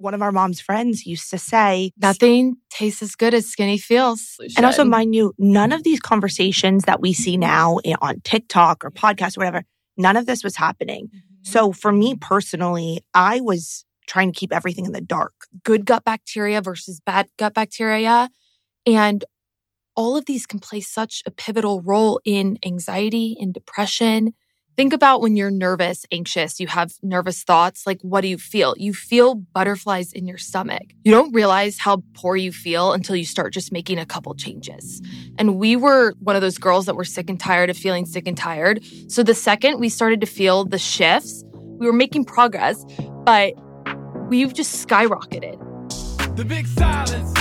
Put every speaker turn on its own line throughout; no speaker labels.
one of our mom's friends used to say,
Nothing tastes as good as skinny feels.
and also, mind you, none of these conversations that we see now on TikTok or podcasts or whatever, none of this was happening. Mm-hmm. So for me personally, I was trying to keep everything in the dark.
good gut bacteria versus bad gut bacteria. And all of these can play such a pivotal role in anxiety and depression. Think about when you're nervous, anxious, you have nervous thoughts. Like, what do you feel? You feel butterflies in your stomach. You don't realize how poor you feel until you start just making a couple changes. And we were one of those girls that were sick and tired of feeling sick and tired. So the second we started to feel the shifts, we were making progress, but we've just skyrocketed.
The big silence.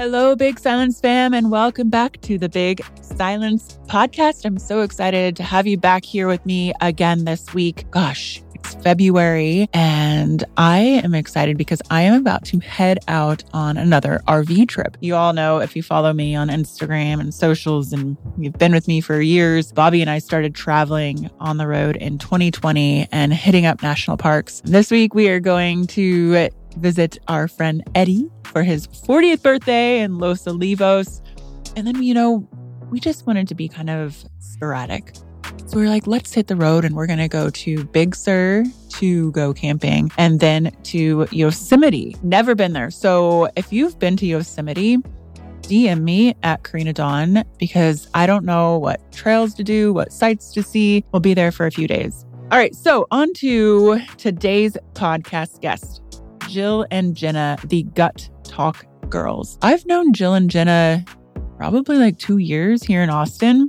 Hello, Big Silence fam, and welcome back to the Big Silence podcast. I'm so excited to have you back here with me again this week. Gosh, it's February, and I am excited because I am about to head out on another RV trip. You all know if you follow me on Instagram and socials, and you've been with me for years, Bobby and I started traveling on the road in 2020 and hitting up national parks. This week, we are going to visit our friend Eddie for his 40th birthday in Los Olivos. And then, you know, we just wanted to be kind of sporadic. So we are like, let's hit the road and we're going to go to Big Sur to go camping and then to Yosemite. Never been there. So if you've been to Yosemite, DM me at Karina Dawn because I don't know what trails to do, what sights to see. We'll be there for a few days. All right. So on to today's podcast guest. Jill and Jenna, the Gut Talk Girls. I've known Jill and Jenna probably like two years here in Austin.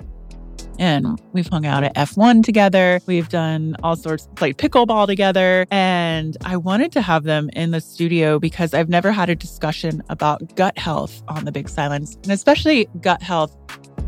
And we've hung out at F1 together. We've done all sorts, played pickleball together. And I wanted to have them in the studio because I've never had a discussion about gut health on the Big Silence, and especially gut health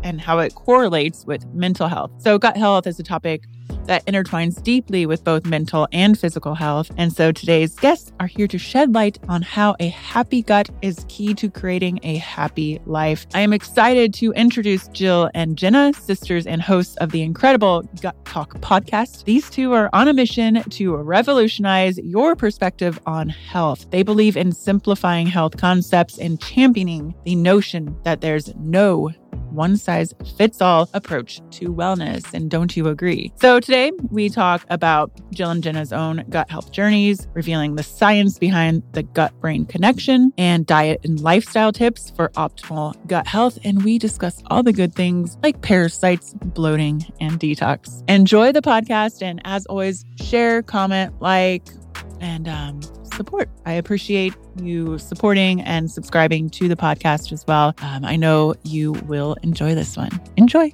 and how it correlates with mental health. So, gut health is a topic that intertwines deeply with both mental and physical health. And so today's guests are here to shed light on how a happy gut is key to creating a happy life. I am excited to introduce Jill and Jenna, sisters and hosts of the incredible Gut Talk podcast. These two are on a mission to revolutionize your perspective on health. They believe in simplifying health concepts and championing the notion that there's no one size fits all approach to wellness. And don't you agree? So today we talk about Jill and Jenna's own gut health journeys, revealing the science behind the gut brain connection and diet and lifestyle tips for optimal gut health. And we discuss all the good things like parasites, bloating, and detox. Enjoy the podcast. And as always, share, comment, like, and um, support. I appreciate you supporting and subscribing to the podcast as well. Um, I know you will enjoy this one. Enjoy.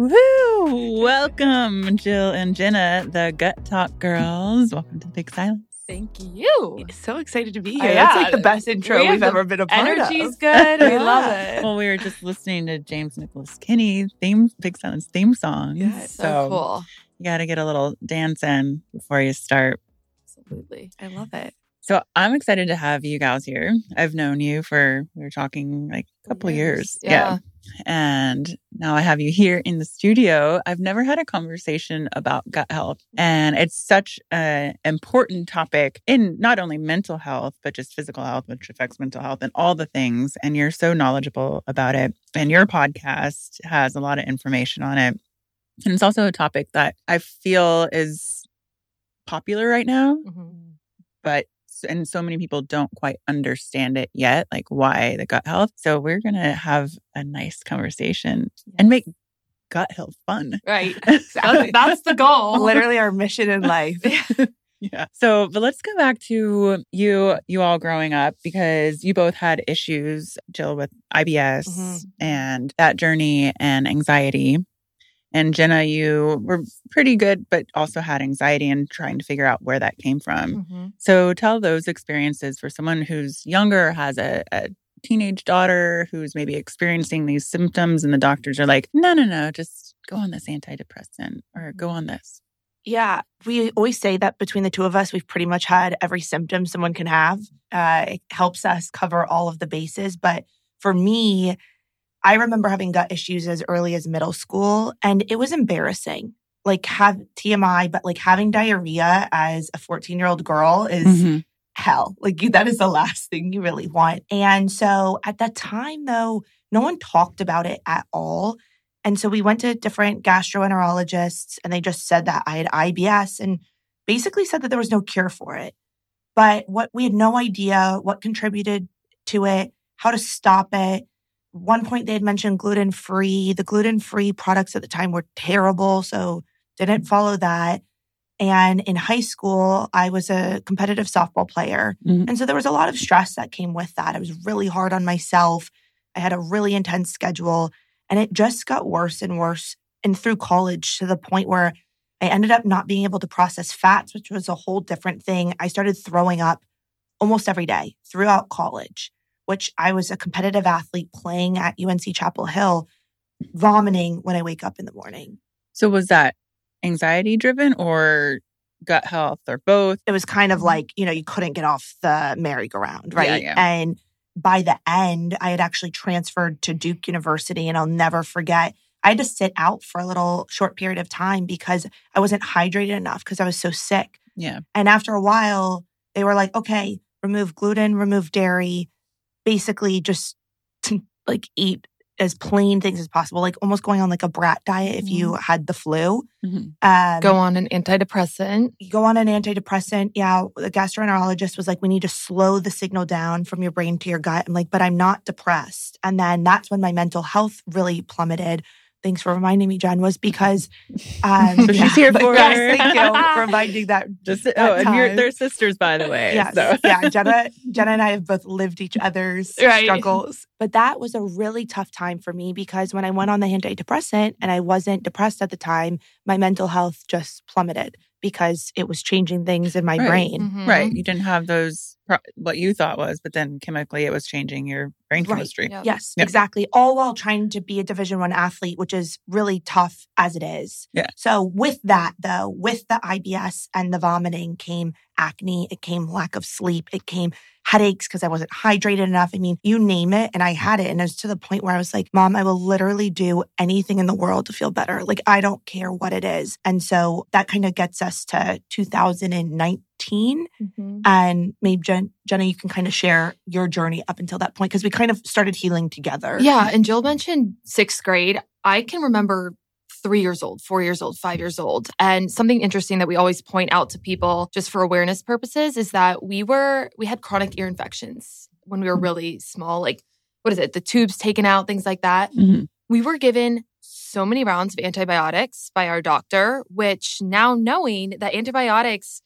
Woo! Welcome, Jill and Jenna, the Gut Talk Girls. Welcome to Big Silence.
Thank you.
So excited to be
Oh,
here.
yeah.
That's like the best intro
We have
we've ever been a part
Energy's
of.
good. We love it.
Well, we were just listening to James Nicholas Kinney theme, Big Silence theme song.
Yeah,
so, cool.
You got to get a little dance in before you start.
Absolutely.
I love it.
So I'm excited to have you guys here. I've known you for we were talking like a couple years.
Yeah.
And now I have you here in the studio. I've never had a conversation about gut health. And it's such an important topic in not only mental health, but just physical health, which affects mental health and all the things. And you're so knowledgeable about it. And your podcast has a lot of information on it. And it's also a topic that I feel is popular right now
Mhm.
but and so many people don't quite understand it yet, like why the gut health. So we're gonna have a nice conversation and make gut health fun.
Right.
Exactly.
That's, that's the goal.
Literally our mission in life.
Yeah. So, but let's go back to you, you all growing up because you both had issues, Jill, with IBS
Mhm.
and that journey and anxiety. And Jenna, you were pretty good, but also had anxiety and trying to figure out where that came from.
Mhm.
So tell those experiences for someone who's younger, has a, a teenage daughter who's maybe experiencing these symptoms, and the doctors are like, no, no, no, just go on this antidepressant or go on this.
Yeah, we always say that between the two of us, we've pretty much had every symptom someone can have. Uh, it helps us cover all of the bases. But for me, I remember having gut issues as early as middle school, and it was embarrassing. like have TMI, but like having diarrhea as a 14 year old girl is
Mhm.
hell. Like that is the last thing you really want. And so at that time, though, no one talked about it at all. And so we went to different gastroenterologists and they just said that I had IBS and basically said that there was no cure for it. But what we had no idea what contributed to it, how to stop it. One point they had mentioned gluten free. The gluten free products at the time were terrible. So didn't follow that. And in high school, I was a competitive softball player.
Mhm.
And so there was a lot of stress that came with that. I was really hard on myself. I had a really intense schedule and it just got worse and worse. And through college to the point where I ended up not being able to process fats, which was a whole different thing. I started throwing up almost every day throughout college, which I was a competitive athlete playing at UNC Chapel Hill, vomiting when I wake up in the morning.
So was that anxiety driven or gut health or both?
it was kind of like, you know, you couldn't get off the merry-go-round, right?
Mm-hmm. Yeah, yeah.
And by the end, I had actually transferred to Duke University, and I'll never forget. I had to sit out for a little short period of time because I wasn't hydrated enough because I was so sick.
Yeah.
And after a while, they were like, okay, remove gluten, remove dairy, basically just to like eat as plain things as possible, like almost going on like a brat diet if you had the flu.
Mhm.
Um,
Go on an antidepressant.
you go on an antidepressant. Yeah, the gastroenterologist was like, we need to slow the signal down from your brain to your gut. I'm like, but I'm not depressed. And then that's when my mental health really plummeted. Thanks for reminding me, Jen, was because um,
So she's here for
yes, thank you for reminding that.
Just
That
oh, and you're they're sisters, by the way.
Yes,
So.
yeah, Jenna, Jenna and I have both lived each other's
Right.
struggles. But that was a really tough time for me because when I went on the antidepressant and I wasn't depressed at the time, my mental health just plummeted because it was changing things in my
Right.
brain.
Mhm.
Right. You didn't have those, pro- what you thought was, but then chemically it was changing your brain
Right.
chemistry.
Yep.
Yes,
Yep.
exactly. All while trying to be a Division One athlete, which is really tough as it is.
Yeah.
So with that, though, with the IBS and the vomiting came acne. It came lack of sleep. It came headaches because I wasn't hydrated enough. I mean, you name it, and I had it. And it was to the point where I was like, "Mom, I will literally do anything in the world to feel better. Like I don't care what it is." And so that kind of gets us to 2019.
Mhm.
And maybe Jen, Jenna, you can kind of share your journey up until that point because we kind of started healing together.
Yeah. And Jill mentioned sixth grade. I can remember three years old, four years old, five years old. And something interesting that we always point out to people just for awareness purposes is that we were, we had chronic ear infections when we were really small. Like, what is it? The tubes taken out, things like that.
Mhm.
We were given so many rounds of antibiotics by our doctor, which now knowing that antibiotics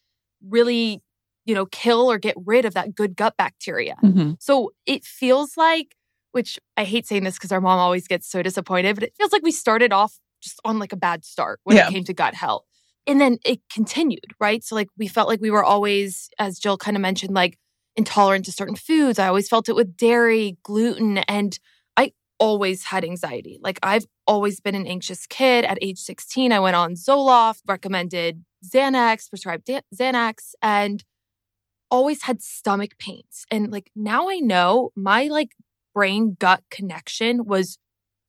really, you know, kill or get rid of that good gut bacteria.
Mhm.
So it feels like, which I hate saying this because our mom always gets so disappointed, but it feels like we started off just on like a bad start when
Yeah.
it came to gut health. And then it continued, right? So like we felt like we were always, as Jill kind of mentioned, like intolerant to certain foods. I always felt it with dairy, gluten, and I always had anxiety. Like I've always been an anxious kid. At age 16, I went on Zoloft, recommended Xanax, prescribed Xanax, and always had stomach pains. And like now I know my like brain gut connection was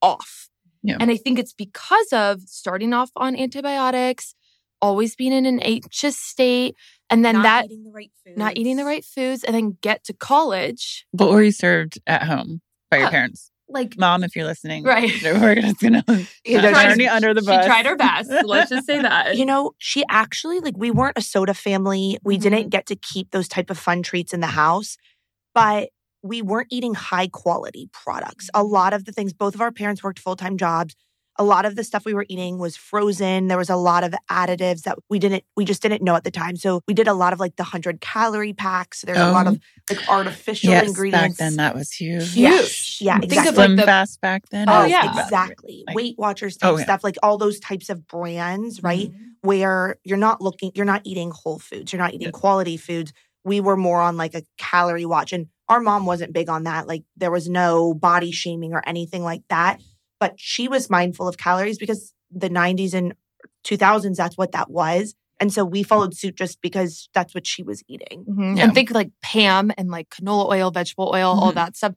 off.
Yeah.
And I think it's because of starting off on antibiotics, always being in an anxious state, and then
Not
that
eating the right foods.
not eating the right foods, and then get to college.
What were you served at home by your
Huh.
parents?
Like
Mom, if you're listening,
Right.
we're just gonna
Yeah,
not
tried-
turn you under the
she tried her best. Let's just say that.
You know, she actually like we weren't a soda family. We
Mhm.
didn't get to keep those type of fun treats in the house, but we weren't eating high quality products. A lot of the things both of our parents worked full-time jobs. A lot of the stuff we were eating was frozen. There was a lot of additives that we didn't we just didn't know at the time. So we did a lot of like the 100 calorie packs. There's a lot
Oh.
of like artificial
yes,
ingredients.
back then that was huge.
Huge.
Yeah,
Think
exactly.
of like
Slim
the
fast back then.
Oh,
oh
yeah.
Exactly.
Like-
Weight Watchers type
Oh, yeah.
stuff, like all those types of brands, right? Mm-hmm. Where you're not looking, you're not eating whole foods, you're not eating
Yeah.
quality foods. We were more on like a calorie watch, and our mom wasn't big on that. Like there was no body shaming or anything like that, but she was mindful of calories because the 90s and 2000s, that's what that was. And so we followed suit just because that's what she was eating.
Mhm.
Yeah.
And think like Pam and like canola oil, vegetable oil, all
Mhm.
that stuff.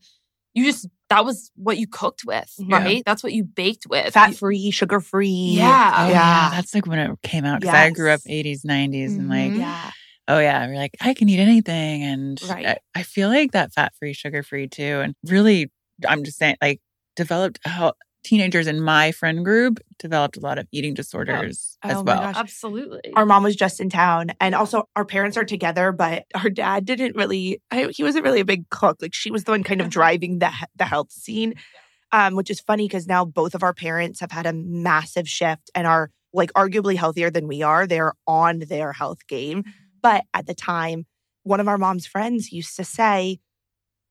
you just that was what you cooked with,
Yeah.
right? That's what you baked with.
Fat free, sugar free.
Yeah.
Oh, yeah.
Yeah.
That's like when it came out. Because I grew up 80s, 90s, and like,
Mhm.
Yeah.
oh, yeah, we're like, I can eat anything. And
Right.
I, I feel like that fat free, sugar free too. And really, I'm just saying, like, developed how teenagers in my friend group developed a lot of eating disorders as
Oh my
well.
gosh.
Absolutely.
Our mom was just in town, and also our parents are together, but our dad didn't really. I, he wasn't really a big cook. Like she was the one kind of driving the the health scene, um, which is funny because now both of our parents have had a massive shift and are like arguably healthier than we are. They're on their health game, but at the time, one of our mom's friends used to say,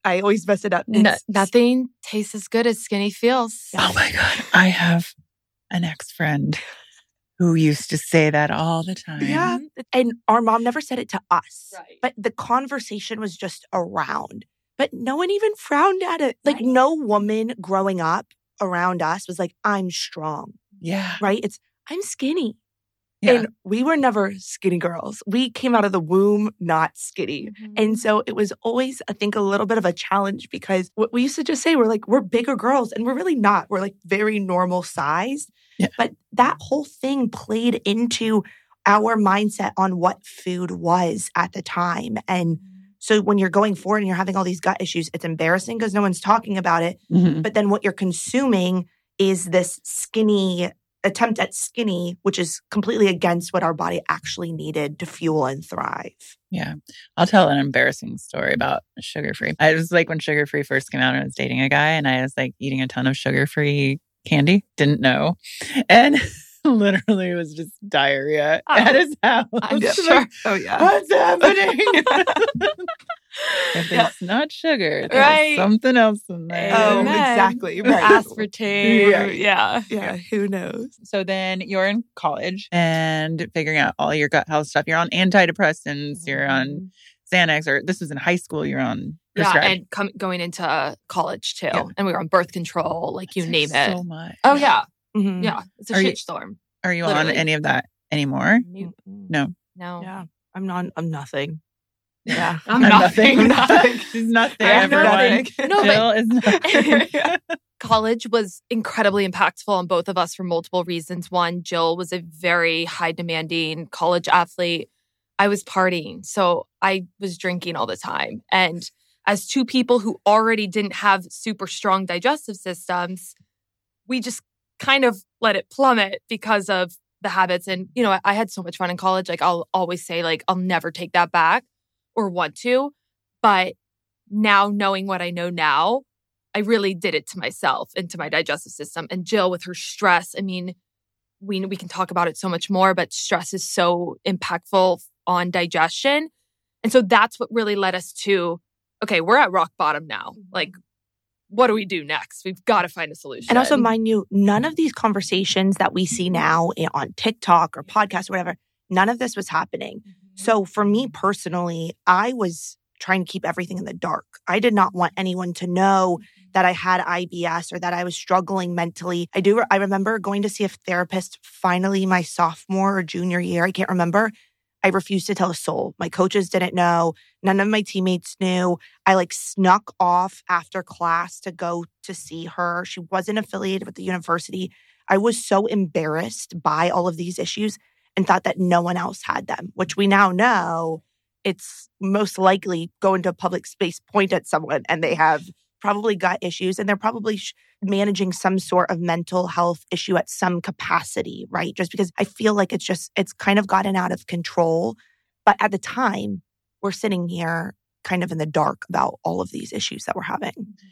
"I always mess it up."
No- nothing tastes as good as skinny feels.
Yeah.
Oh my God. I have an ex friend who used to say that all the time.
Yeah. And our mom never said it to us.
Right.
But the conversation was just around. But no one even frowned at it. Like
Right.
no woman growing up around us was like, I'm strong,
Yeah.
right? It's I'm skinny.
Yeah.
And we were never skinny girls. We came out of the womb not skinny. And so it was always, I think, a little bit of a challenge because what we used to just say, we're like, we're bigger girls, and we're really not. We're like very normal sized.
Yeah.
But that whole thing played into our mindset on what food was at the time. And so when you're going forward and you're having all these gut issues, it's embarrassing because no one's talking about it.
Mhm.
But then what you're consuming is this skinny attempt at skinny, which is completely against what our body actually needed to fuel and thrive.
Yeah. I'll tell an embarrassing story about sugar free. I was like when sugar free first came out, I was dating a guy and I was like eating a ton of sugar free candy, didn't know. And literally it was just diarrhea
Oh,
at his house.
I'm
Like.
Oh yeah.
What's happening? if
Yeah.
it's not sugar, there's
Right.
something else in there.
Oh,
Amen.
exactly. Right.
Aspartame.
Yeah.
Yeah.
Yeah, who knows?
So then you're in college and figuring out all your gut health stuff. You're on antidepressants, you're on Xanax, or this was in high school, you're on
Yeah, and com- going into uh, college too,
Yeah.
and we were on birth control, like you
That's
name
so
it.
much.
Oh yeah,
Mhm.
yeah, it's a
Are you-
shitstorm.
Are you
Literally.
on any of that anymore?
You-
Mhm.
No.
No,
Yeah. I'm not I'm nothing. Yeah.
I'm
I'm
nothing.
nothing.
She's nothing,
I'm nothing.
No, but-
Jill is nothing.
college was incredibly impactful on both of us for multiple reasons. One, Jill was a very high demanding college athlete. I was partying, so I was drinking all the time. And as two people who already didn't have super strong digestive systems, we just kind of let it plummet because of the habits. And, you know, I, I had so much fun in college. Like, I'll always say, like, I'll never take that back or want to. But now, knowing what I know now, I really did it to myself and to my digestive system. And Jill, with her stress, I mean, we we can talk about it so much more, but stress is so impactful on digestion. And so that's what really led us to okay, we're at rock bottom now. Mm-hmm. Like, what do we do next? We've got to find a solution.
And also, mind you, none of these conversations that we see now eh, on TikTok or mm-hmm. podcasts or whatever, none of this was happening. Mm-hmm. Mm-hmm. So for me personally, I was trying to keep everything in the dark. I did not want anyone to know mm-hmm. that I had IBS or that I was struggling mentally. I do I remember going to see a therapist finally my sophomore or junior year, I can't remember. I refused to tell a soul. My coaches didn't know, none of my teammates knew. I like snuck off after class to go to see her. She wasn't affiliated with the university. I was so embarrassed by all of these issues and thought that no one else had them, which we now know it's most likely go into a public space, point at someone, and they have probably gut issues and they're probably sh- managing some sort of mental health issue at some capacity, right? Just because I feel like it's just, it's kind of gotten out of control. But at the time, we're sitting here kind of in the dark about all of these issues that we're having. Mm-hmm.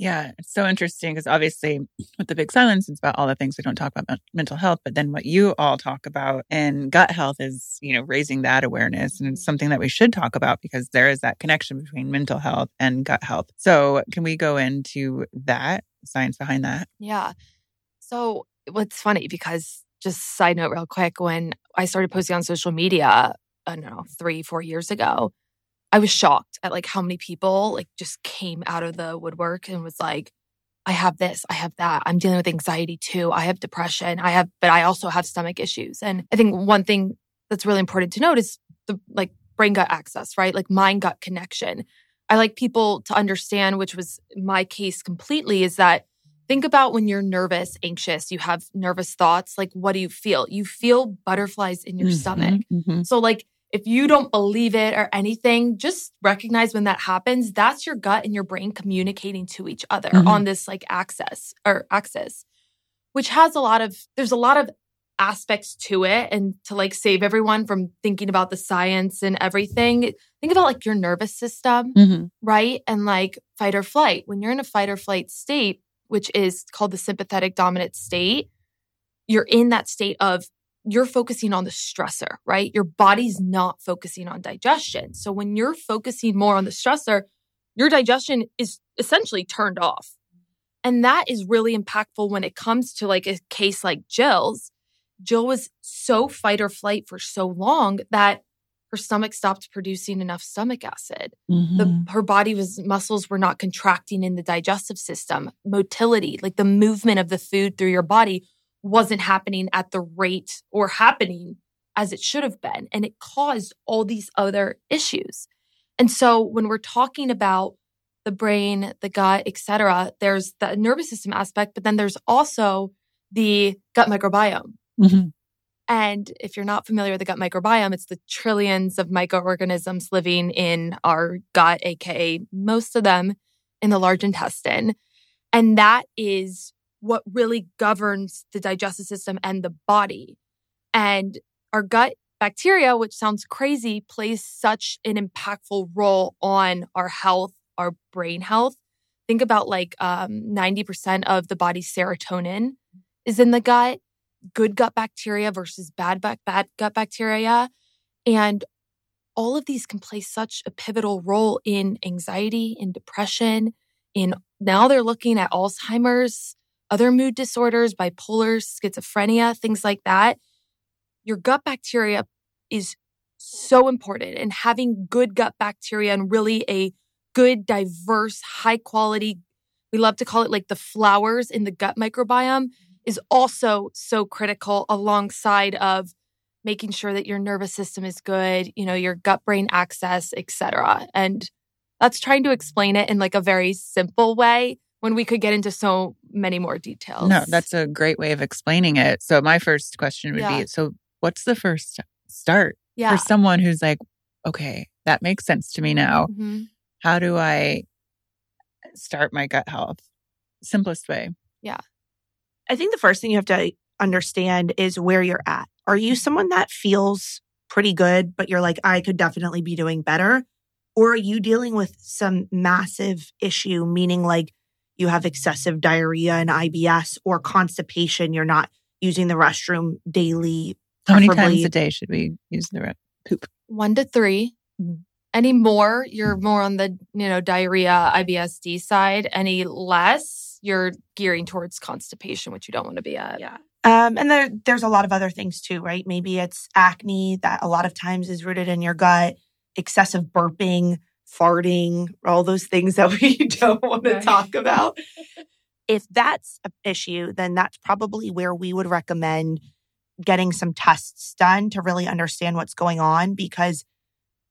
Yeah, it's so interesting because obviously with the big silence, it's about all the things we don't talk about mental health. But then what you all talk about in gut health is, you know, raising that awareness. And it's something that we should talk about because there is that connection between mental health and gut health. So can we go into that science behind that?
Yeah. So what's funny because just side note real quick, when I started posting on social media, I don't know, three, four years ago, I was shocked at like how many people like just came out of the woodwork and was like, I have this, I have that. I'm dealing with anxiety too. I have depression. I have, but I also have stomach issues. And I think one thing that's really important to note is the like brain gut axis, right? Like mind gut connection. I like people to understand, which was my case completely, is that think about when you're nervous, anxious, you have nervous thoughts. Like, what do you feel? You feel butterflies in your
Mhm,
stomach.
mhm.
So, like, if you don't believe it or anything, just recognize when that happens. That's your gut and your brain communicating to each other
Mhm.
on this like axis or axis, which has a lot of, there's a lot of aspects to it. And to like save everyone from thinking about the science and everything, think about like your nervous system
Mhm.
right? And like fight or flight. When you're in a fight or flight state, which is called the sympathetic dominant state, you're in that state of you're focusing on the stressor, right? Your body's not focusing on digestion. So when you're focusing more on the stressor, your digestion is essentially turned off. And that is really impactful when it comes to like a case like Jill's. Jill was so fight or flight for so long that her stomach stopped producing enough stomach acid the
Mhm.
her body was muscles were not contracting in the digestive system motility like the movement of the food through your body wasn't happening at the rate or happening as it should have been and it caused all these other issues and so when we're talking about the brain the gut etc there's the nervous system aspect but then there's also the gut microbiome
Mhm.
and if you're not familiar with the gut microbiome, it's the trillions of microorganisms living in our gut, aka most of them in the large intestine. And that is what really governs the digestive system and the body. And our gut bacteria, which sounds crazy, plays such an impactful role on our health, our brain health. Think about like um, 90% of the body's serotonin is in the gut good gut bacteria versus bad, bac- bad gut bacteria. And all of these can play such a pivotal role in anxiety, in depression, in now they're looking at Alzheimer's, other mood disorders, bipolar, schizophrenia, things like that. Your gut bacteria is so important and having good gut bacteria and really a good, diverse, high quality, we love to call it like the flowers in the gut microbiome mm-hmm. is also so critical alongside of making sure that your nervous system is good, you know, your gut brain axis, etc. And that's trying to explain it in like a very simple way when we could get into so many more details.
No, that's a great way of explaining it. So my first question would
Yeah.
be so what's the first start
yeah.
for someone who's like, okay, that makes sense to me now.
Mhm.
How do I start my gut health? Simplest way. Yeah.
I think the first thing you have to understand is where you're at. Are you someone that feels pretty good, but you're like, I could definitely be doing better? Or are you dealing with some massive issue, meaning like you have excessive diarrhea and IBS or constipation? You're not using the restroom daily.
How many times a day should we use the re- poop?
One to three.
Mhm.
Any more, you're more on the, you know, diarrhea, IBSD side. Any less, you're gearing towards constipation, which you don't want to be at.
Yeah. Um, and there, there's a lot of other things too, right? Maybe it's acne that a lot of times is rooted in your gut, excessive burping, farting, all those things that we don't want to
Right.
talk about. if that's an issue, then that's probably where we would recommend getting some tests done to really understand what's going on because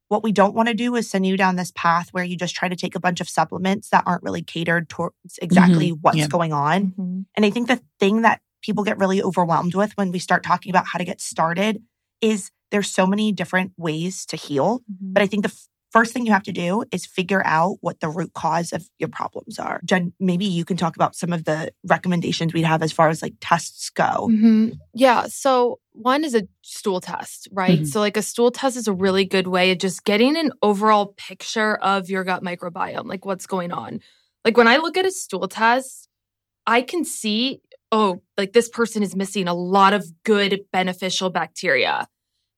what we don't want to do is send you down this path where you just try to take a bunch of supplements that aren't really catered towards exactly what's
Yeah.
going on.
Mhm.
And I think the thing that people get really overwhelmed with when we start talking about how to get started is there's so many different ways to heal.
Mhm.
But I think the first thing you have to do is figure out what the root cause of your problems are. Jen, maybe you can talk about some of the recommendations we'd have as far as like tests go.
Mhm. Yeah. So one is a stool test, right?
Mhm.
So like a stool test is a really good way of just getting an overall picture of your gut microbiome, like what's going on. Like when I look at a stool test, I can see, oh, like this person is missing a lot of good beneficial bacteria.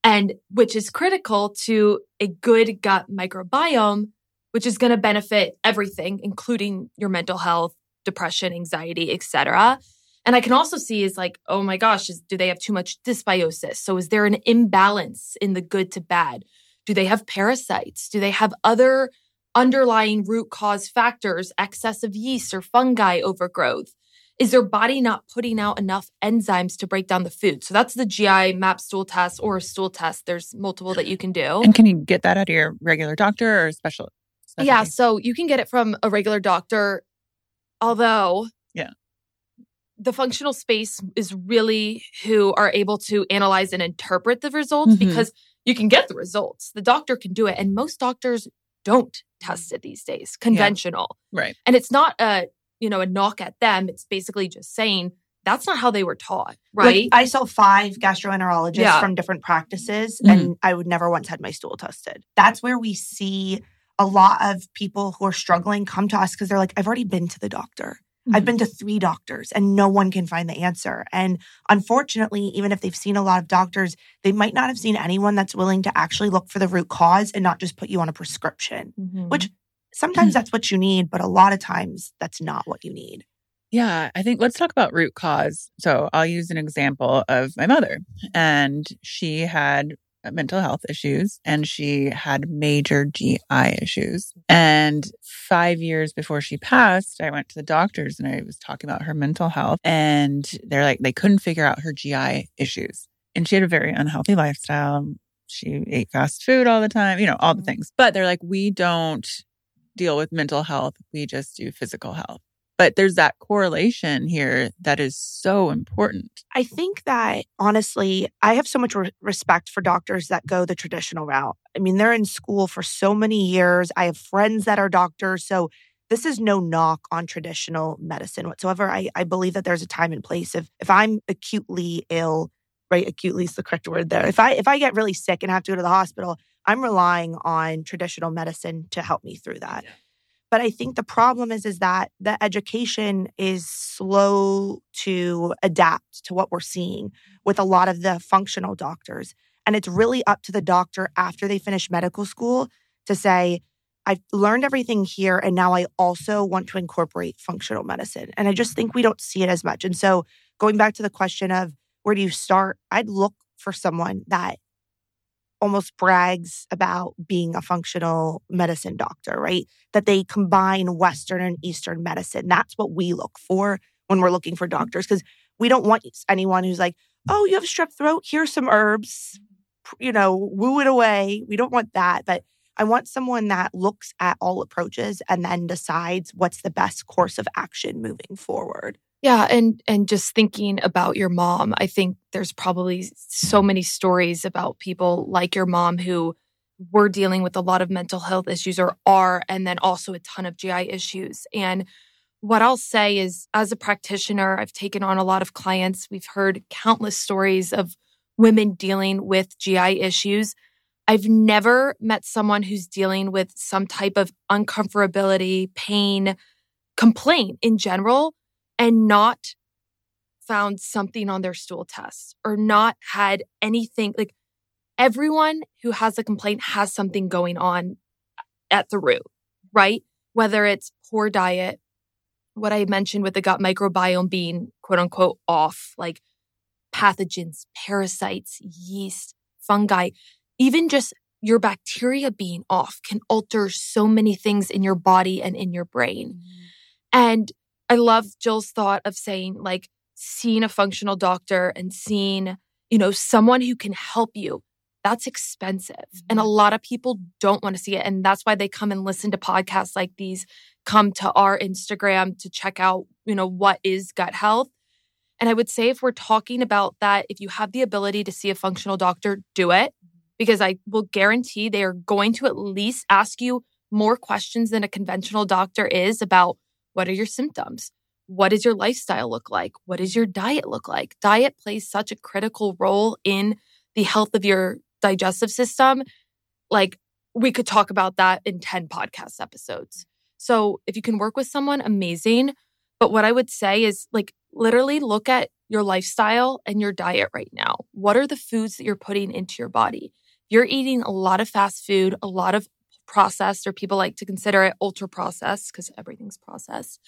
And which is critical to a good gut microbiome, which is going to benefit everything, including your mental health, depression, anxiety, etc. And I can also see is like, oh my gosh, is, do they have too much dysbiosis? So is there an imbalance in the good to bad? Do they have parasites? Do they have other underlying root cause factors, excess of yeast or fungi overgrowth? Is their body not putting out enough enzymes to break down the food? So that's the GI map stool test or a stool test. There's multiple that you can do.
And can you get that out of your regular doctor or special
Yeah, so you can get it from a regular doctor, although
Yeah.
the functional space is really who are able to analyze and interpret the results
Mhm.
because you can get the results. The doctor can do it, and most doctors don't test it these days. Conventional,
Right.
and it's not a you know a knock at them. It's basically just saying that's not how they were taught, right?
Like, I saw five gastroenterologists
Yeah.
from different practices,
Mhm.
and I would never once had my stool tested. That's where we see a lot of people who are struggling come to us because they're like, I've already been to the doctor. I've
Mhm.
been to three doctors and no one can find the answer. And unfortunately, even if they've seen a lot of doctors, they might not have seen anyone that's willing to actually look for the root cause and not just put you on a prescription.
Mhm.
Which sometimes that's what you need, but a lot of times that's not what you need.
Yeah, I think let's talk about root cause. So I'll use an example of my mother, and she had uh, mental health issues and she had major GI issues. And five years before she passed, I went to the doctors and I was talking about her mental health, and they're like, they couldn't figure out her GI issues. And she had a very unhealthy lifestyle. She ate fast food all the time, you know, all the things. But they're like, we don't deal with mental health, we just do physical health. But there's that correlation here that is so important.
I think that honestly, I have so much re- respect for doctors that go the traditional route. I mean, they're in school for so many years. I have friends that are doctors. So this is no knock on traditional medicine whatsoever. I, I believe that there's a time and place. If if I'm acutely ill, right, acutely is the correct word there. If I if I get really sick and have to go to the hospital, I'm relying on traditional medicine to help me through that. But I think the problem is is that the education is slow to adapt to what we're seeing with a lot of the functional doctors. And it's really up to the doctor after they finish medical school to say, I've learned everything here and now I also want to incorporate functional medicine. And I just think we don't see it as much. And so going back to the question of where do you start? I'd look for someone that almost brags about being a functional medicine doctor, right? That they combine Western and Eastern medicine. That's what we look for when we're looking for doctors because we don't want anyone who's like, oh, you have strep throat, here's some herbs, you know, woo it away. We don't want that. But I want someone that looks at all approaches and then decides what's the best course of action moving forward.
Yeah, and and just thinking about your mom, I think there's probably so many stories about people like your mom who were dealing with a lot of mental health issues or are and then also a ton of GI issues. And what I'll say is as a practitioner, I've taken on a lot of clients. We've heard countless stories of women dealing with GI issues. I've never met someone who's dealing with some type of uncomfortability, pain, complaint in general and not found something on their stool test or not had anything like everyone who has a complaint has something going on at the root, right? Whether it's poor diet, what I mentioned with the gut microbiome being quote unquote off, like pathogens, parasites, yeast, fungi, even just your bacteria being off can alter so many things in your body and in your brain. Mm-hmm. And I love Jill's thought of saying, like, seeing a functional doctor and seeing, you know, someone who can help you. That's expensive. And a mm-hmm. lot of people don't want to see it. And that's why they come and listen to podcasts like these, come to our Instagram to check out, you know, what is gut health. And I would say if we're talking about that, if you have the ability to see a functional doctor, do it mm-hmm. because I will guarantee they are going to at least ask you more questions than a conventional doctor is about what are your symptoms? What does your lifestyle look like? What does your diet look like? Diet plays such a critical role in the health of your digestive system. Like, we could talk about that in 10 podcast episodes. So, if you can work with someone, amazing. But what I would say is, like, literally look at your lifestyle and your diet right now. What are the foods that you're putting into your body? You're eating a lot of fast food, a lot of processed, or people like to consider it ultra processed because everything's processed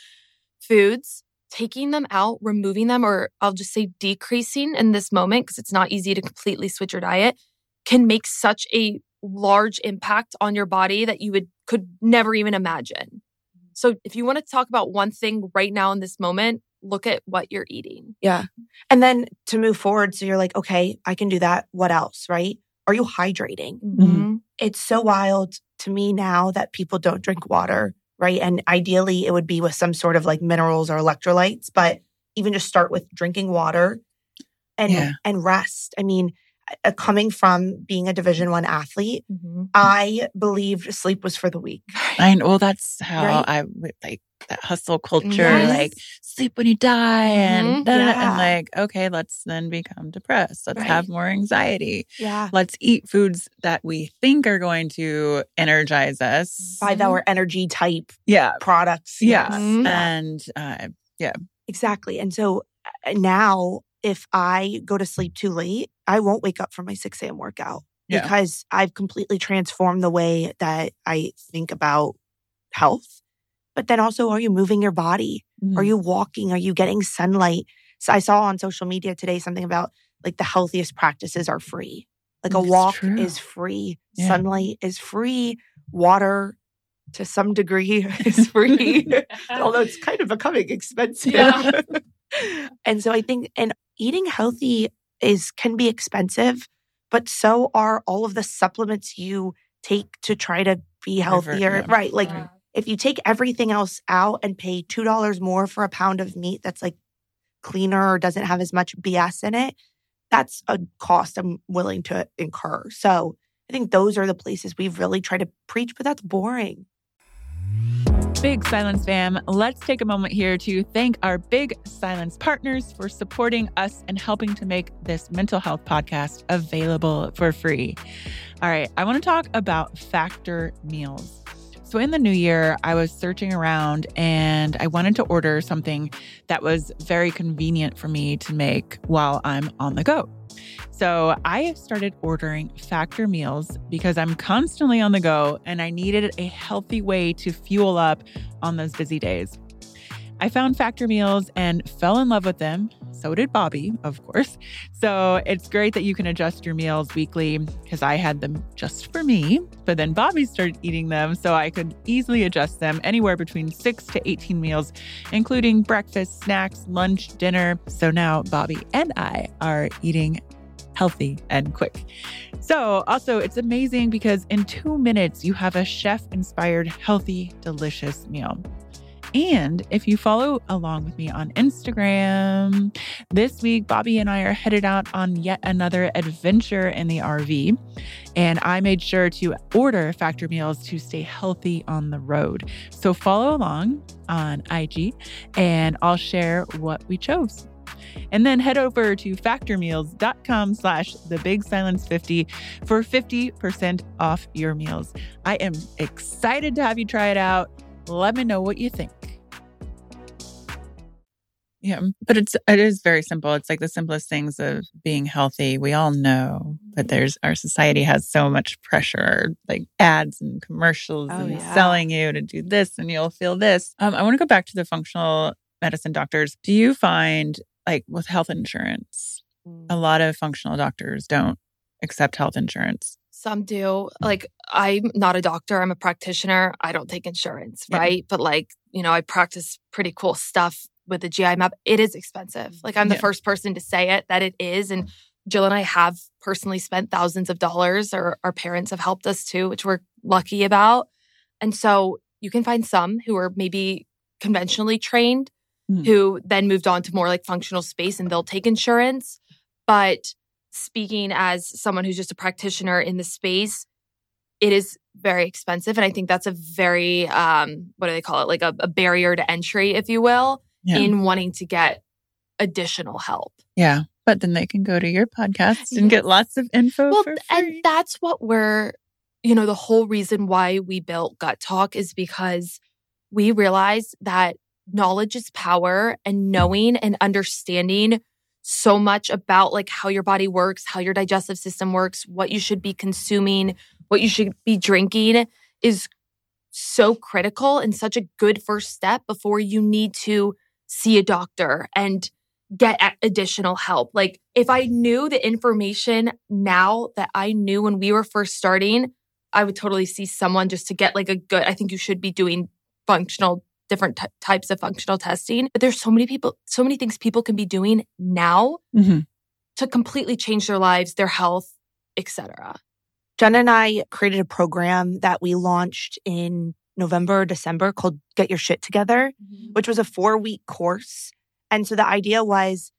foods, taking them out, removing them, or I'll just say decreasing in this moment because it's not easy to completely switch your diet can make such a large impact on your body that you would could never even imagine. So if you want to talk about one thing right now in this moment, look at what you're eating.
Yeah. And then to move forward, so you're like, okay, I can do that. What else, right? Are you hydrating?
Mhm.
It's so wild to me now that people don't drink water, right? And ideally, it would be with some sort of like minerals or electrolytes, but even just start with drinking water and
Yeah.
and rest. I mean, coming from being a Division One athlete,
Mhm.
I believed sleep was for the weak.
I know. Well, that's how
Right?
I would like that hustle culture,
Yes.
like sleep when you die, and
Mhm.
da- da-
Yeah.
and like okay, let's then become depressed. Let's
Right.
have more anxiety.
Yeah.
Let's eat foods that we think are going to energize us.
Five hour energy type
Yeah,
products.
yeah,
yes.
Mhm.
and uh, yeah
Exactly. And so uh, now, if I go to sleep too late, I won't wake up for my 6 a.m. workout
Yeah.
because I've completely transformed the way that I think about health. But then also, are you moving your body?
Mm-hmm.
Are you walking? Are you getting sunlight? So I saw on social media today something about like the healthiest practices are free. Like a walk
true.
is free,
Yeah.
sunlight is free, water to some degree is free although it's kind of becoming expensive.
Yeah.
And so I think and eating healthy is can be expensive, but so are all of the supplements you take to try to be healthier.
yeah.
Right. Like
Yeah.
if you take everything else out and pay two dollars more for a pound of meat that's like cleaner or doesn't have as much BS in it, that's a cost I'm willing to incur. So I think those are the places we've really tried to preach, but that's boring.
Big Silence fam, let's take a moment here to thank our Big Silence partners for supporting us and helping to make this mental health podcast available for free. All right, I want to talk about Factor Meals. So, in the new year, I was searching around and I wanted to order something that was very convenient for me to make while I'm on the go. So I started ordering factor meals because I'm constantly on the go and I needed a healthy way to fuel up on those busy days. I found factor meals and fell in love with them. So did Bobby, of course. So it's great that you can adjust your meals weekly because I had them just for me. But then Bobby started eating them so I could easily adjust them anywhere between six to 18 meals, including breakfast, snacks, lunch, dinner. So now Bobby and I are eating healthy and quick. So, also, it's amazing because in two minutes, you have a chef inspired, healthy, delicious meal. And if you follow along with me on Instagram, this week, Bobby and I are headed out on yet another adventure in the RV. And I made sure to order factor meals to stay healthy on the road. So follow along on IG and I'll share what we chose. And then head over to factormeals.com slash the big silence 50 for 50% off your meals. I am excited to have you try it out. Let me know what you think. Yeah, but it's it is very simple. It's like the simplest things of being healthy. We all know, but there's our society has so much pressure, like ads and commercials
Oh,
and
yeah.
selling you to do this and you'll feel this. Um, I want to go back to the functional medicine doctors. Do you find like with health insurance, a lot of functional doctors don't accept health insurance?
Some do. Like, I'm not a doctor, I'm a practitioner. I don't take insurance,
Yeah.
right? But, like, you know, I practice pretty cool stuff with the GI map. It is expensive. Like, I'm the
Yeah.
first person to say it that it is. And Jill and I have personally spent thousands of dollars, or our parents have helped us too, which we're lucky about. And so you can find some who are maybe conventionally trained
Mhm.
who then moved on to more like functional space and they'll take insurance. But speaking as someone who's just a practitioner in the space, it is very expensive. And I think that's a very, um, what do they call it? Like a, a barrier to entry, if you will,
Yeah.
in wanting to get additional help.
yeah. But then they can go to your podcast and get lots of info
Well, and that's what we're, you know, the whole reason why we built Gut Talk is because we realized that knowledge is power and knowing and understanding so much about like how your body works, how your digestive system works, what you should be consuming, what you should be drinking is so critical and such a good first step before you need to see a doctor and get additional help. Like if I knew the information now that I knew when we were first starting, I would totally see someone just to get like a good, I think you should be doing functional different ty- types of functional testing. But there's so many people, so many things people can be doing now
Mhm.
to completely change their lives, their health, etc.
Jenna and I created a program that we launched in November, or December called Get Your Shit Together, which was a four week course. And so the idea was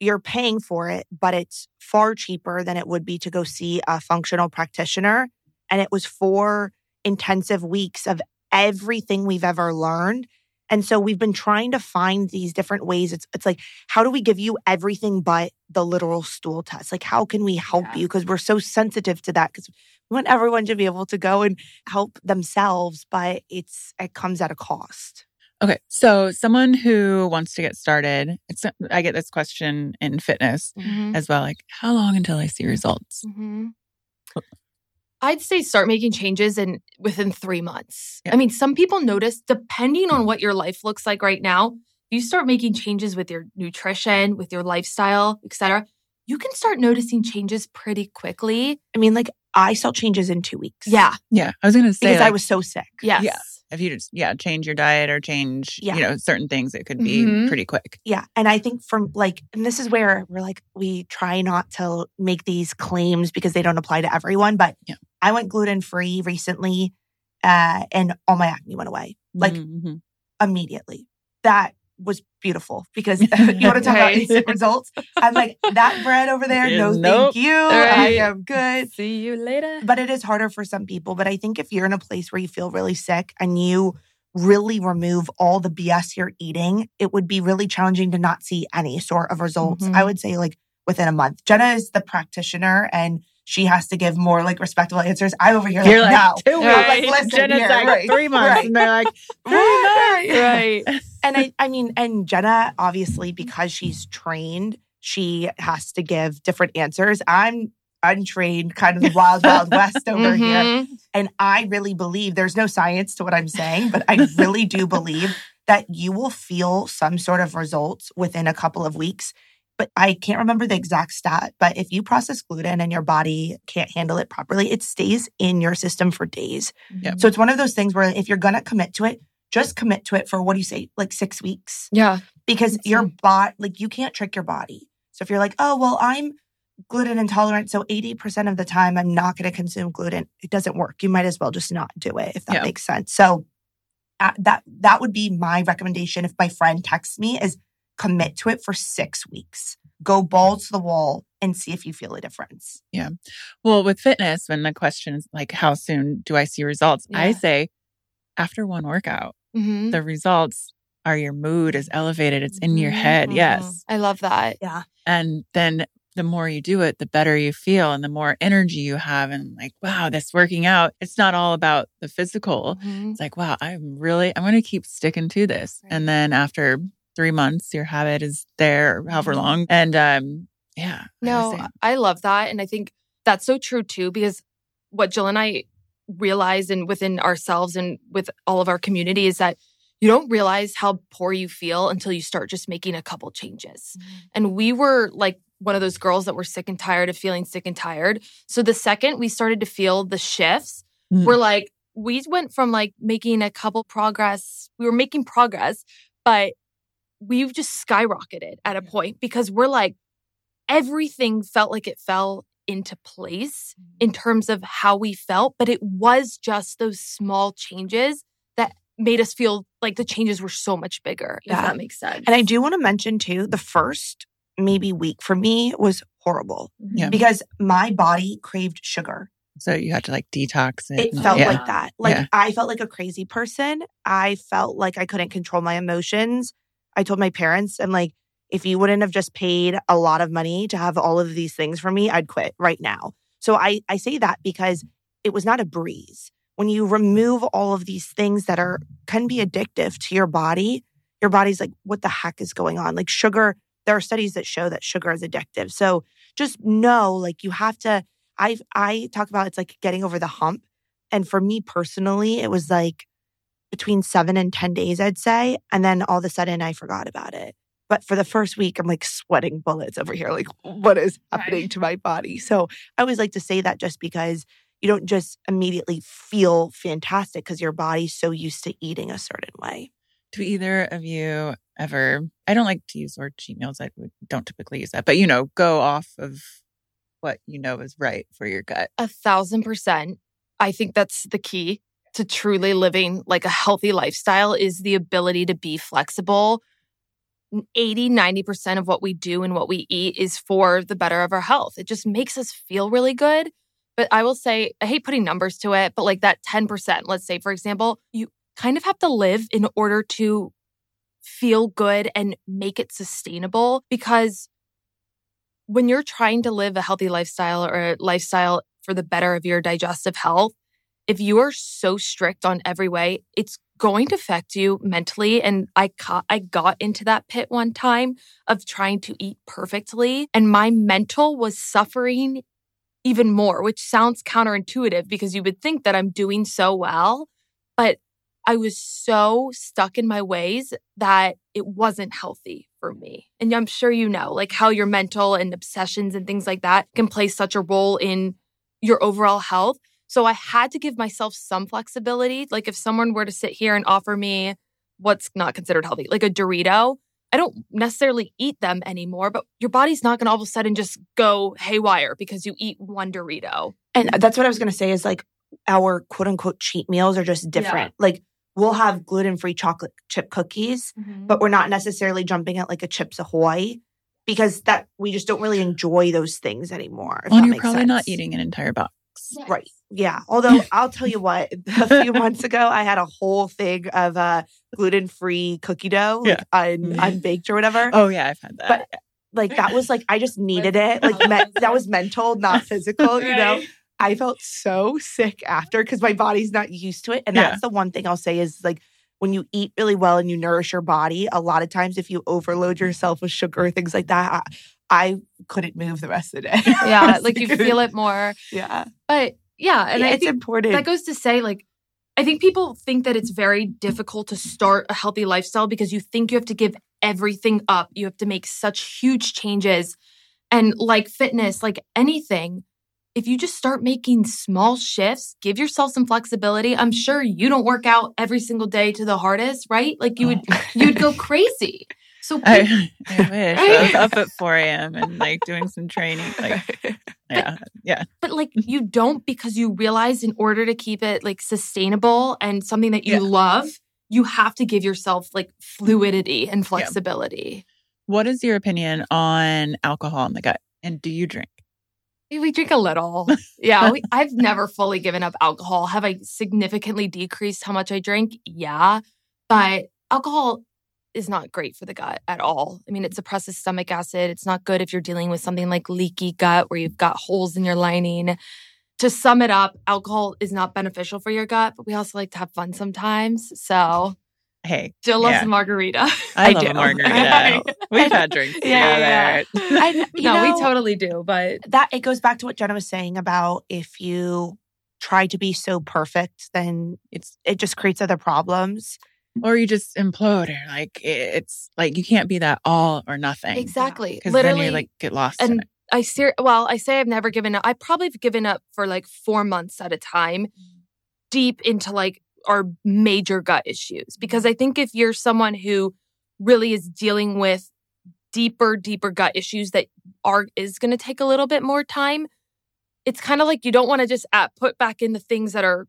you're paying for it, but it's far cheaper than it would be to go see a functional practitioner. And it was four intensive weeks of everything we've ever learned. And so we've been trying to find these different ways. It's it's like, how do we give you everything but the literal stool test? Like, how can we help
Yeah.
you? Because we're so sensitive to that. Because we want everyone to be able to go and help themselves, but it's it comes at a cost.
Okay. So someone who wants to get started, it's I get this question in fitness
Mhm.
as well, like how long until I see results?
Mhm. I'd say start making changes in within three months.
Yeah.
I mean, some people notice depending on mm-hmm. what your life looks like right now, you start making changes with your nutrition, with your lifestyle, etc. You can start noticing changes pretty quickly.
I mean, like I saw changes in two weeks.
Yeah.
Yeah. I was gonna say
Because I was so sick.
Yes.
Yeah. if you just yeah, change your diet or change,
Yeah.
you know, certain things, it could be
Mhm.
pretty quick.
Yeah. And I think from like, and this is where we're like, we try not to make these claims because they don't apply to everyone. But
Yeah.
I went gluten free recently uh, and all my acne went away like
Mhm.
immediately. That was beautiful because you want to talk about
Right.
instant results. I'm like, that bread over there, no,
nope.
thank you. I am good.
See you later.
But it is harder for some people. But I think if you're in a place where you feel really sick and you really remove all the BS you're eating, it would be really challenging to not see any sort of results.
Mhm.
I would say like within a month. Jenna is the practitioner and she has to give more like respectable answers. I'm over here
You're
like,
like
no.
two
weeks.
Like, listen
Jenna's
here,
like
right,
three months,
right.
and they're like three months.
right.
and I, I mean, and Jenna, obviously, because she's trained, she has to give different answers. I'm untrained, kind of the wild, wild west over here.
Mhm.
And I really believe there's no science to what I'm saying, but I really do believe that you will feel some sort of results within a couple of weeks. But I can't remember the exact stat. But if you process gluten and your body can't handle it properly, it stays in your system for days.
Yep.
So it's one of those things where if you're going to commit to it, just commit to it for what do you say, like six weeks?
Yeah.
because your body like you can't trick your body so if you're like oh well i'm gluten intolerant so 80% of the time i'm not going to consume gluten it doesn't work you might as well just not do it if that
Yeah.
makes sense so uh, that that would be my recommendation if my friend texts me is commit to it for six weeks go balls to the wall and see if you feel a difference Yeah.
Well, with fitness, when the question is like, how soon do I see results? I say after one workout,
Mhm.
the results are your mood is elevated. It's in your head.
Mhm.
Yes.
I love that.
yeah
And then the more you do it, the better you feel and the more energy you have. And like, wow, this working out, it's not all about the physical.
Mhm.
It's like, wow, I'm really, I'm going to keep sticking to this. And then after three months, your habit is there, however
Mhm.
long. And um, yeah.
No,
understand.
I love that. And I think that's so true too, because what Jill and I realize and within ourselves and with all of our community is that you don't realize how poor you feel until you start just making a couple changes. And we were like one of those girls that were sick and tired of feeling sick and tired. So the second we started to feel the shifts,
Mm.
we're like, we went from like making a couple progress, we were making progress, but we've just skyrocketed at a point because we're like, everything felt like it fell into place in mm-hmm. terms of how we felt, but it was just those small changes that made us feel like the changes were so much bigger, if
Yeah.
that makes sense.
and i do want to mention too the first maybe week for me was horrible mm-hmm.
Yeah.
because my body craved sugar
So you had to like detox it.
It felt
yeah.
like that. Like
Yeah.
I felt like a crazy person. I felt like I couldn't control my emotions. I told my parents, I'm like, if you wouldn't have just paid a lot of money to have all of these things for me, I'd quit right now. So I, I say that because it was not a breeze. When you remove all of these things that are can be addictive to your body, your body's like, what the heck is going on? Like sugar, there are studies that show that sugar is addictive. So just know like you have to I I talk about it's like getting over the hump. And for me personally, it was like between seven and 10 days, I'd say. And then all of a sudden I forgot about it. But for the first week, I'm like sweating bullets over here. Like, what is happening
Right.
to my body? So I always like to say that just because you don't just immediately feel fantastic because your body's so used to eating a certain way.
Do either of you ever? I don't like to use the word cheat meals. I don't typically use that, but you know, go off of what you know is right for your gut.
A thousand percent. I think that's the key to truly living like a healthy lifestyle is the ability to be flexible. 80, 90% of what we do and what we eat is for the better of our health. It just makes us feel really good. But I will say, I hate putting numbers to it, but like that 10%, let's say, for example, you kind of have to live in order to feel good and make it sustainable because when you're trying to live a healthy lifestyle or a lifestyle for the better of your digestive health, if you are so strict on every way, it's going to affect you mentally. And I ca- I got into that pit one time of trying to eat perfectly, and my mental was suffering even more, which sounds counterintuitive because you would think that I'm doing so well, but I was so stuck in my ways that it wasn't healthy for me. And I'm sure you know, like how your mental and obsessions and things like that can play such a role in your overall health. So I had to give myself some flexibility. Like if someone were to sit here and offer me what's not considered healthy, like a Dorito, I don't necessarily eat them anymore, but your body's not going to all of a sudden just go haywire because you eat one Dorito.
And uh, that's what I was going to say is like our quote unquote cheat meals are just different. Like we'll have gluten free chocolate chip cookies, mm-hmm. but we're not necessarily jumping at like a Chips Ahoy because that we just don't really enjoy those things anymore. if
Well,
that
you're
makes
probably not eating an entire box.
Right. Yeah. Although I'll tell you what, a few months ago, I had a whole thing of uh, gluten free cookie dough, like un- unbaked or whatever.
Oh yeah, I've had that.
But like that was like I just needed it. Like me- that was mental, not physical. You know, I felt so sick after because my body's not used to it. And
Yeah.
that's the one thing I'll say is like when you eat really well and you nourish your body, a lot of times if you overload yourself with sugar or things like that, I, I couldn't move the rest of the day.
Yeah, like you feel it more.
Yeah.
But yeah, and
Yeah,
I
it's
think
important.
that goes to say like I think people think that it's very difficult to start a healthy lifestyle because you think you have to give everything up. You have to make such huge changes. And like fitness, like anything, if you just start making small shifts, give yourself some flexibility. I'm sure you don't work out every single day to the hardest, right? Like you would oh. you would go crazy. So
I, I wish I was up at 4 a.m. and like doing some training. Like, yeah, yeah.
but like you don't because you realize in order to keep it like sustainable and something that you
Yeah.
love you have to give yourself like fluidity and flexibility
What is your opinion on alcohol in the gut? And do you drink?
we drink a little yeah we, i've never fully given up alcohol have i significantly decreased how much i drink yeah but alcohol is not great for the gut at all i mean it suppresses stomach acid it's not good if you're dealing with something like leaky gut where you've got holes in your lining to sum it up, alcohol is not beneficial for your gut, but we also like to have fun sometimes. So
Hey,
Jill loves
Yeah.
a margarita.
I,
I
love
do.
a margarita. We've had drinks
Yeah,
together.
yeah.
I,
no,
know,
we totally do, but
that it goes back to what Jenna was saying about if you try to be so perfect, then it's it just creates other problems.
Or you just implode or like it's like you can't be that all or nothing.
exactly.
Because then
Literally
you like get lost in
and
it.
I ser- well, I say I've never given up. I probably have given up for like four months at a time, deep into like our major gut issues. Because I think if you're someone who really is dealing with deeper, deeper gut issues that are is going to take a little bit more time, it's kind of like you don't want to just uh, put back in the things that are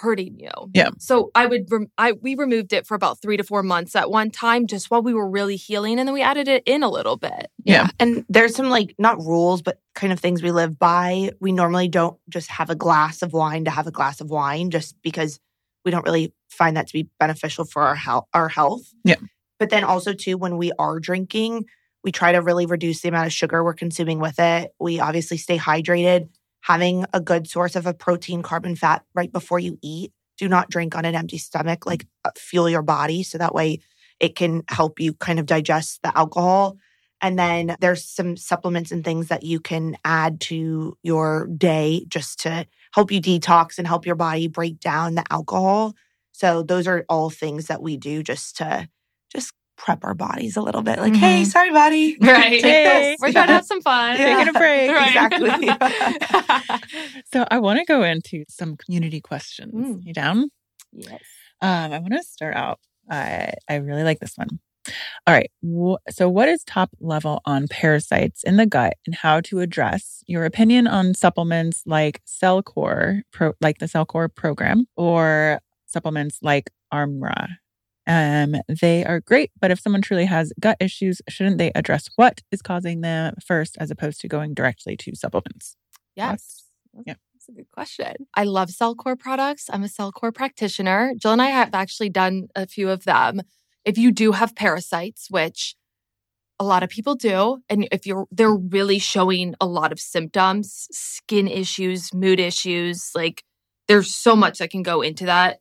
hurting you.
Yeah.
So I would, rem- I we removed it for about three to four months at one time, just while we were really healing, and then we added it in a little bit.
Yeah.
And there's some like not rules, but kind of things we live by. We normally don't just have a glass of wine to have a glass of wine just because we don't really find that to be beneficial for our health our health.
Yeah.
But then also too when we are drinking, we try to really reduce the amount of sugar we're consuming with it. We obviously stay hydrated, having a good source of a protein, carbon, fat right before you eat. Do not drink on an empty stomach, like uh, fuel your body so that way it can help you kind of digest the alcohol. And then there's some supplements and things that you can add to your day just to help you detox and help your body break down the alcohol. So those are all things that we do just to just prep our bodies a little bit. Like, hey,
Mhm.
sorry, buddy.
Right.
Hey.
We're trying to have some fun.
Yeah.
Taking a break.
Right.
Exactly.
So I want to go into some community questions.
Mm.
You down?
yes.
Um, I want to start out. I I really like this one. All right. So, what is top level on parasites in the gut and how to address your opinion on supplements like Cellcore, pro- like the Cellcore program, or supplements like Armra? Um, they are great, but if someone truly has gut issues, shouldn't they address what is causing them first as opposed to going directly to supplements?
Yes.
Yeah.
That's a good question. I love Cellcore products. I'm a Cellcore practitioner. Jill and I have actually done a few of them. If you do have parasites, which a lot of people do, and if you're they're really showing a lot of symptoms, skin issues, mood issues, like there's so much that can go into that.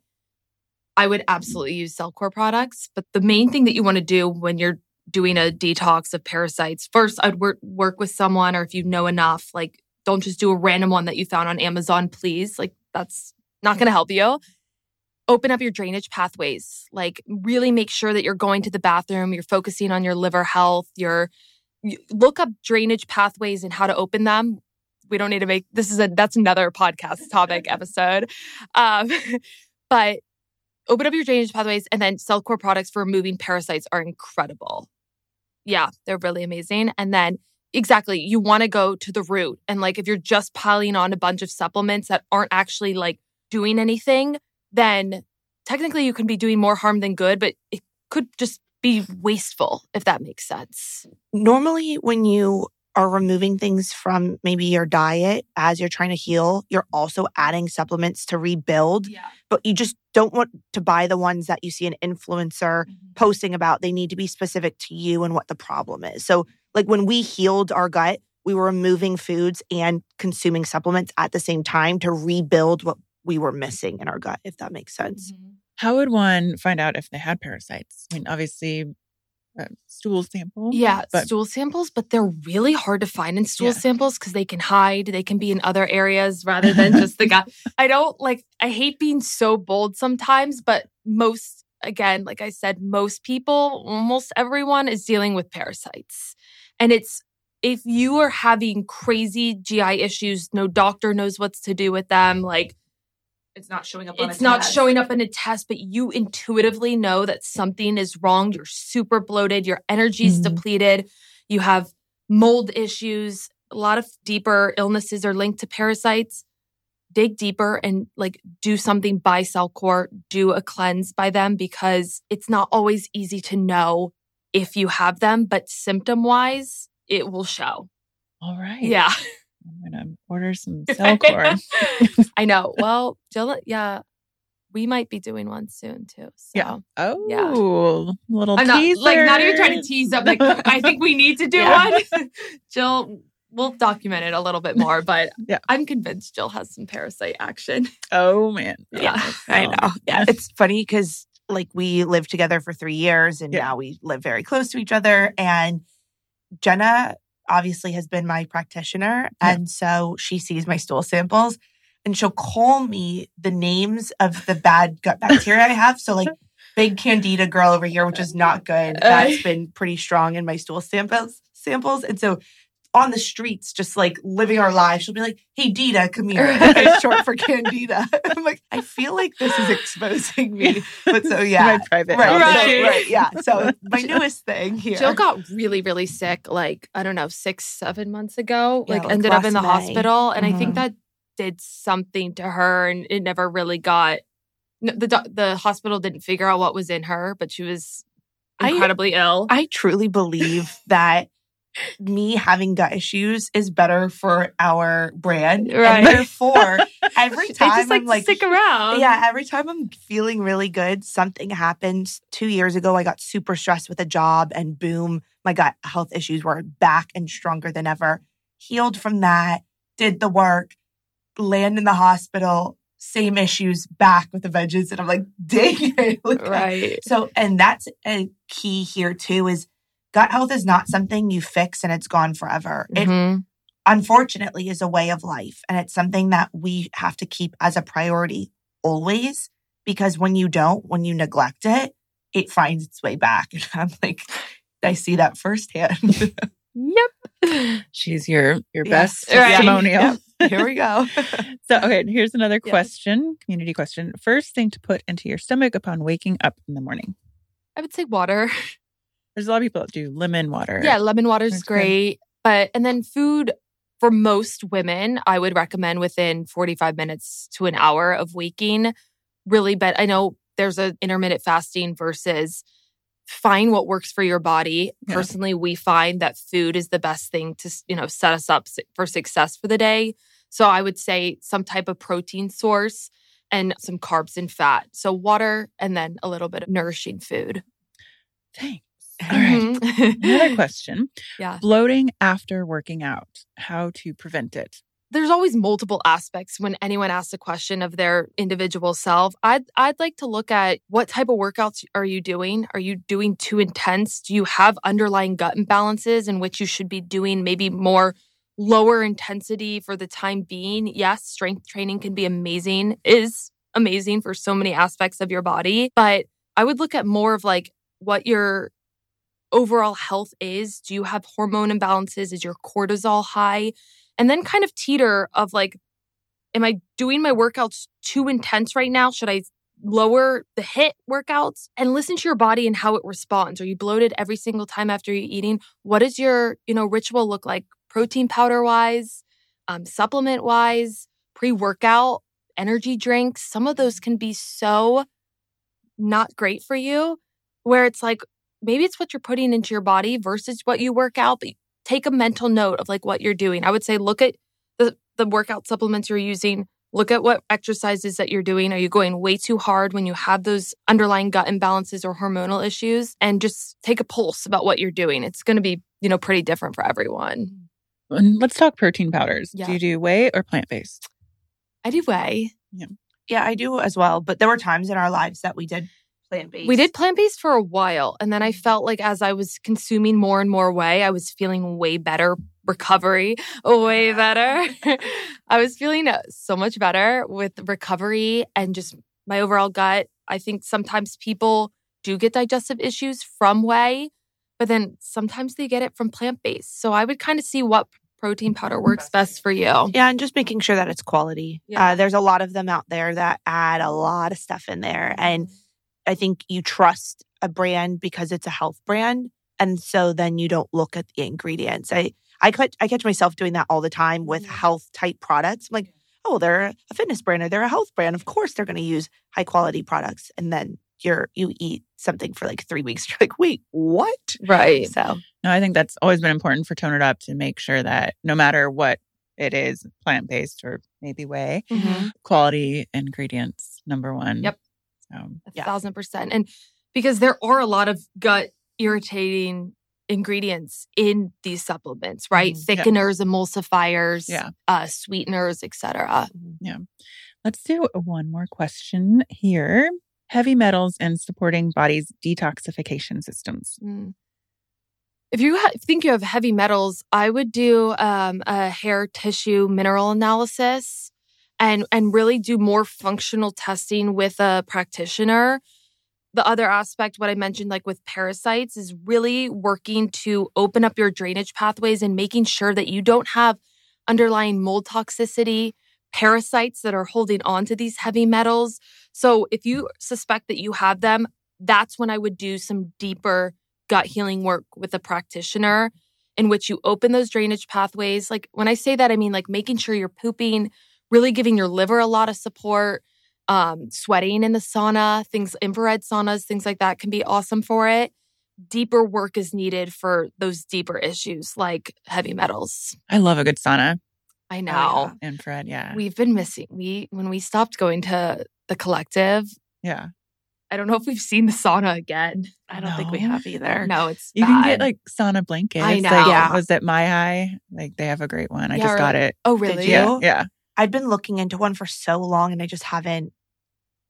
I would absolutely use Cellcore products, but the main thing that you want to do when you're doing a detox of parasites, first I'd work work with someone or if you know enough, like don't just do a random one that you found on Amazon, please. Like that's not going to help you. Open up your drainage pathways. Like really make sure that you're going to the bathroom, you're focusing on your liver health, you're you- look up drainage pathways and how to open them. We don't need to make this is a that's another podcast topic episode. Um, but open up your drainage pathways and then Cellcore products for removing parasites are incredible. Yeah, they're really amazing. And then exactly, you want to go to the root. And like if you're just piling on a bunch of supplements that aren't actually like doing anything, then technically you can be doing more harm than good, but it could just be wasteful if that makes sense.
Normally, when you are removing things from maybe your diet as you're trying to heal, you're also adding supplements to rebuild,
Yeah.
but you just don't want to buy the ones that you see an influencer mm-hmm. posting about. They need to be specific to you and what the problem is. So, like when we healed our gut, we were removing foods and consuming supplements at the same time to rebuild what we were missing in our gut, if that makes sense. Mm-hmm.
How would one find out if they had parasites? I mean, obviously, Uh, stool sample.
Yeah,
But-
stool samples, but they're really hard to find in stool
Yeah.
samples because they can hide. They can be in other areas rather than just the gut. I don't like, I hate being so bold sometimes, but most, again, like I said, most people, almost everyone is dealing with parasites. And it's, if you are having crazy GI issues, no doctor knows what's to do with them. Like,
It's not showing up.
it's not showing up in a test, but you intuitively know that something is wrong. You're super bloated, your energy's
Mhm.
depleted, you have mold issues, a lot of deeper illnesses are linked to parasites. Dig deeper and like do something by Cellcore, do a cleanse by them because it's not always easy to know if you have them, but symptom wise, it will show.
All right.
Yeah.
I'm gonna order some Cellcore.
I know. Well, Jill, yeah, we might be doing one soon too. So.
Yeah. Oh,
Yeah.
little
I'm not like not even trying to tease up. Like I think we need to do
Yeah.
one. Jill, we'll document it a little bit more, but
Yeah.
I'm convinced Jill has some parasite action.
Oh man.
Yeah,
I
Um,
know. Yeah. It's funny because like we lived together for three years and
Yeah.
now we live very close to each other. And Jenna obviously has been my practitioner.
Yeah.
And so she sees my stool samples and she'll call me the names of the bad gut bacteria I have. So like big candida girl over here, which is not good. Uh, That's been pretty strong in my stool samples samples. And so on the streets, just like living our lives, she'll be like, Hey Dita, come here. It's short for candida. I'm like, I feel like this is exposing me. But so yeah.
My private
Right,
Right.
so- right, yeah. So my newest thing here.
Jill got really, really sick, like, I don't know, six, seven months ago.
Yeah,
like,
like
ended up in the
May.
hospital. And I think
Mhm.
that did something to her and it never really got no, the the hospital didn't figure out what was in her, but she was
I-
incredibly ill.
I truly believe that me having gut issues is better for our brand.
Right.
And therefore, every time
just like,
I'm like,
stick around.
yeah, every time I'm feeling really good, something happens. Two years ago, I got super stressed with a job, and boom, my gut health issues were back and stronger than ever. Healed from that, did the work, land in the hospital, same issues back with the veggies, And I'm like, dang it. Like,
Right.
So, and that's a key here too is gut health is not something you fix and it's gone forever. It
Mhm.
unfortunately is a way of life and it's something that we have to keep as a priority always because when you don't, when you neglect it, it finds its way back. And I'm like, I see that firsthand.
Yep.
She's your your
Yes.
best
Right.
testimonial.
Yep. Here we go.
So, okay, here's another
Yes.
question, community question. First thing to put into your stomach upon waking up in the morning.
I would say water.
There's a lot of people that do lemon water.
Yeah, lemon
That's good.
great. But and then food for most women, I would recommend within 45 minutes to an hour of waking. Really, but I know there's a intermittent fasting versus find what works for your body.
Yeah.
Personally, we find that food is the best thing to, you know, set us up for success for the day. So I would say some type of protein source and some carbs and fat. So water and then a little bit of nourishing food.
Thanks. All right.
Mhm.
Another question.
Yeah.
Bloating after working out. How to prevent it.
there's always multiple aspects when anyone asks a question of their individual self. I'd I'd like to look at what type of workouts are you doing? Are you doing too intense? Do you have underlying gut imbalances in which you should be doing maybe more lower intensity for the time being? Yes, strength training can be amazing, is amazing for so many aspects of your body, but I would look at more of like what your overall health is. Do you have hormone imbalances? Is your cortisol high? and then kind of teeter of like am i doing my workouts too intense right now should i lower the HIIT workouts and listen to your body and how it responds are you bloated every single time after you're eating what does your you know ritual look like protein powder wise um, supplement wise pre-workout energy drinks some of those can be so not great for you where it's like maybe it's what you're putting into your body versus what you work out but take a mental note of like what you're doing. I would say look at the the workout supplements you're using. Look at what exercises that you're doing. Are you going way too hard when you have those underlying gut imbalances or hormonal issues? And just take a pulse about what you're doing. It's going to be, you know, pretty different for everyone. Mm-hmm.
And let's talk protein powders.
Yeah.
Do you do whey or plant based?
I do whey.
Yeah, I do as well. But there were times in our lives that we did plant based.
We did plant based for a while. And then I felt like as I was consuming more and more whey, I was feeling way better recovery, way better. I was feeling uh, so much better with recovery and just my overall gut. I think sometimes people do get digestive issues from whey, but then sometimes they get it from plant based. So I would kind of see what protein powder works best for you.
Yeah, and just making sure that it's quality.
Yeah.
Uh, there's a lot of them out there that add a lot of stuff in there. And I think you trust a brand because it's a health brand. And so then you don't look at the ingredients. I, I, catch, I catch myself doing that all the time with health type products. I'm like, oh, they're a fitness brand or they're a health brand. Of course they're going to use high quality products. And then you're, you eat something for like three weeks. You're like, wait, what?
Right.
So
No, I think that's always been important for Tone It Up to make sure that no matter what it is, plant based or maybe whey,
Mhm.
quality ingredients, number one.
Yep.
So,
A
Yeah.
thousand percent. And because there are a lot of gut irritating ingredients in these supplements, right?
Yeah.
Thickeners, emulsifiers,
Yeah.
uh, sweeteners, etc. Yeah.
Let's do one more question here. Heavy metals and supporting body's detoxification systems.
Mm. If you ha- think you have heavy metals, I would do um, a hair tissue mineral analysis and and really do more functional testing with a practitioner. The other aspect, what I mentioned, like with parasites, is really working to open up your drainage pathways and making sure that you don't have underlying mold toxicity, parasites that are holding on to these heavy metals. So if you suspect that you have them, that's when I would do some deeper gut healing work with a practitioner in which you open those drainage pathways. Like when I say that, I mean like making sure you're pooping, really giving your liver a lot of support, um, sweating in the sauna, things, infrared saunas, things like that can be awesome for it. Deeper work is needed for those deeper issues like heavy metals.
I love a good sauna.
I
Oh,
know.
Infrared, yeah.
We've been missing. We when we stopped going to the collective,
yeah.
I don't know if we've seen the sauna again.
I don't think we have either.
No, it's
You can get like sauna blankets.
I
Like,
know.
Yeah.
Was it MiHigh? Like they have a great one. I
Yeah,
just got
like-
it.
oh really?
Yeah. Yeah.
I've been looking into one for so long and I just haven't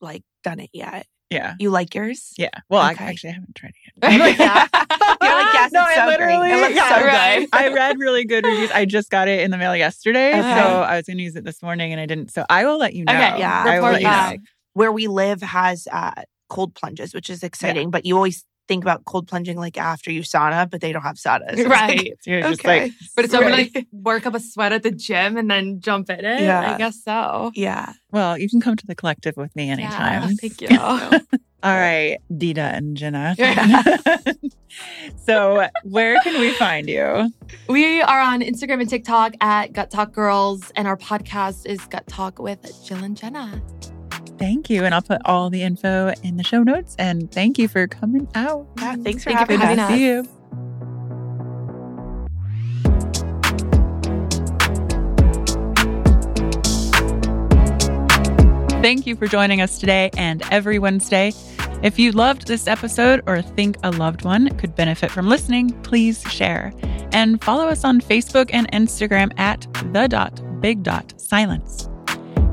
like done it yet.
Yeah.
You like yours?
Yeah. Well,
Okay.
I actually haven't tried it yet.
yeah. You're like, yes,
No,
it's
I
so great.
literally-
It looks
yeah,
so
right.
good.
I read really good reviews. I just got it in the mail yesterday.
Okay.
So I was going to use it this morning and I didn't. So I will let you know.
Okay,
yeah.
I will
report
let you know.
Where we live has uh, cold plunges, which is exciting, but you always think about cold plunging like after you sauna, but they don't have saunas. It's like,
Right.
You're just
okay.
like,
But it's over
Right.
like work up a sweat at the gym and then jump in it.
Yeah.
I guess so.
yeah.
well, you can come to the collective with me anytime.
Yeah, thank you.
All right, Dita and Jenna. so, where can we find you?
We are on Instagram and TikTok at Gut Talk Girls, and our podcast is Gut Talk with Jill and Jenna.
Thank you. And I'll put all the info in the show notes. And thank you for coming out.
Yeah, thanks for
Thank
having
for
us.
See you. Thank you for joining us today and every Wednesday. If you loved this episode or think a loved one could benefit from listening, please share. And follow us on Facebook and Instagram at the dot big dot silence.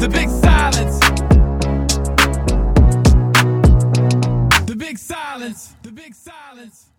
The big silence. The big silence. The big silence.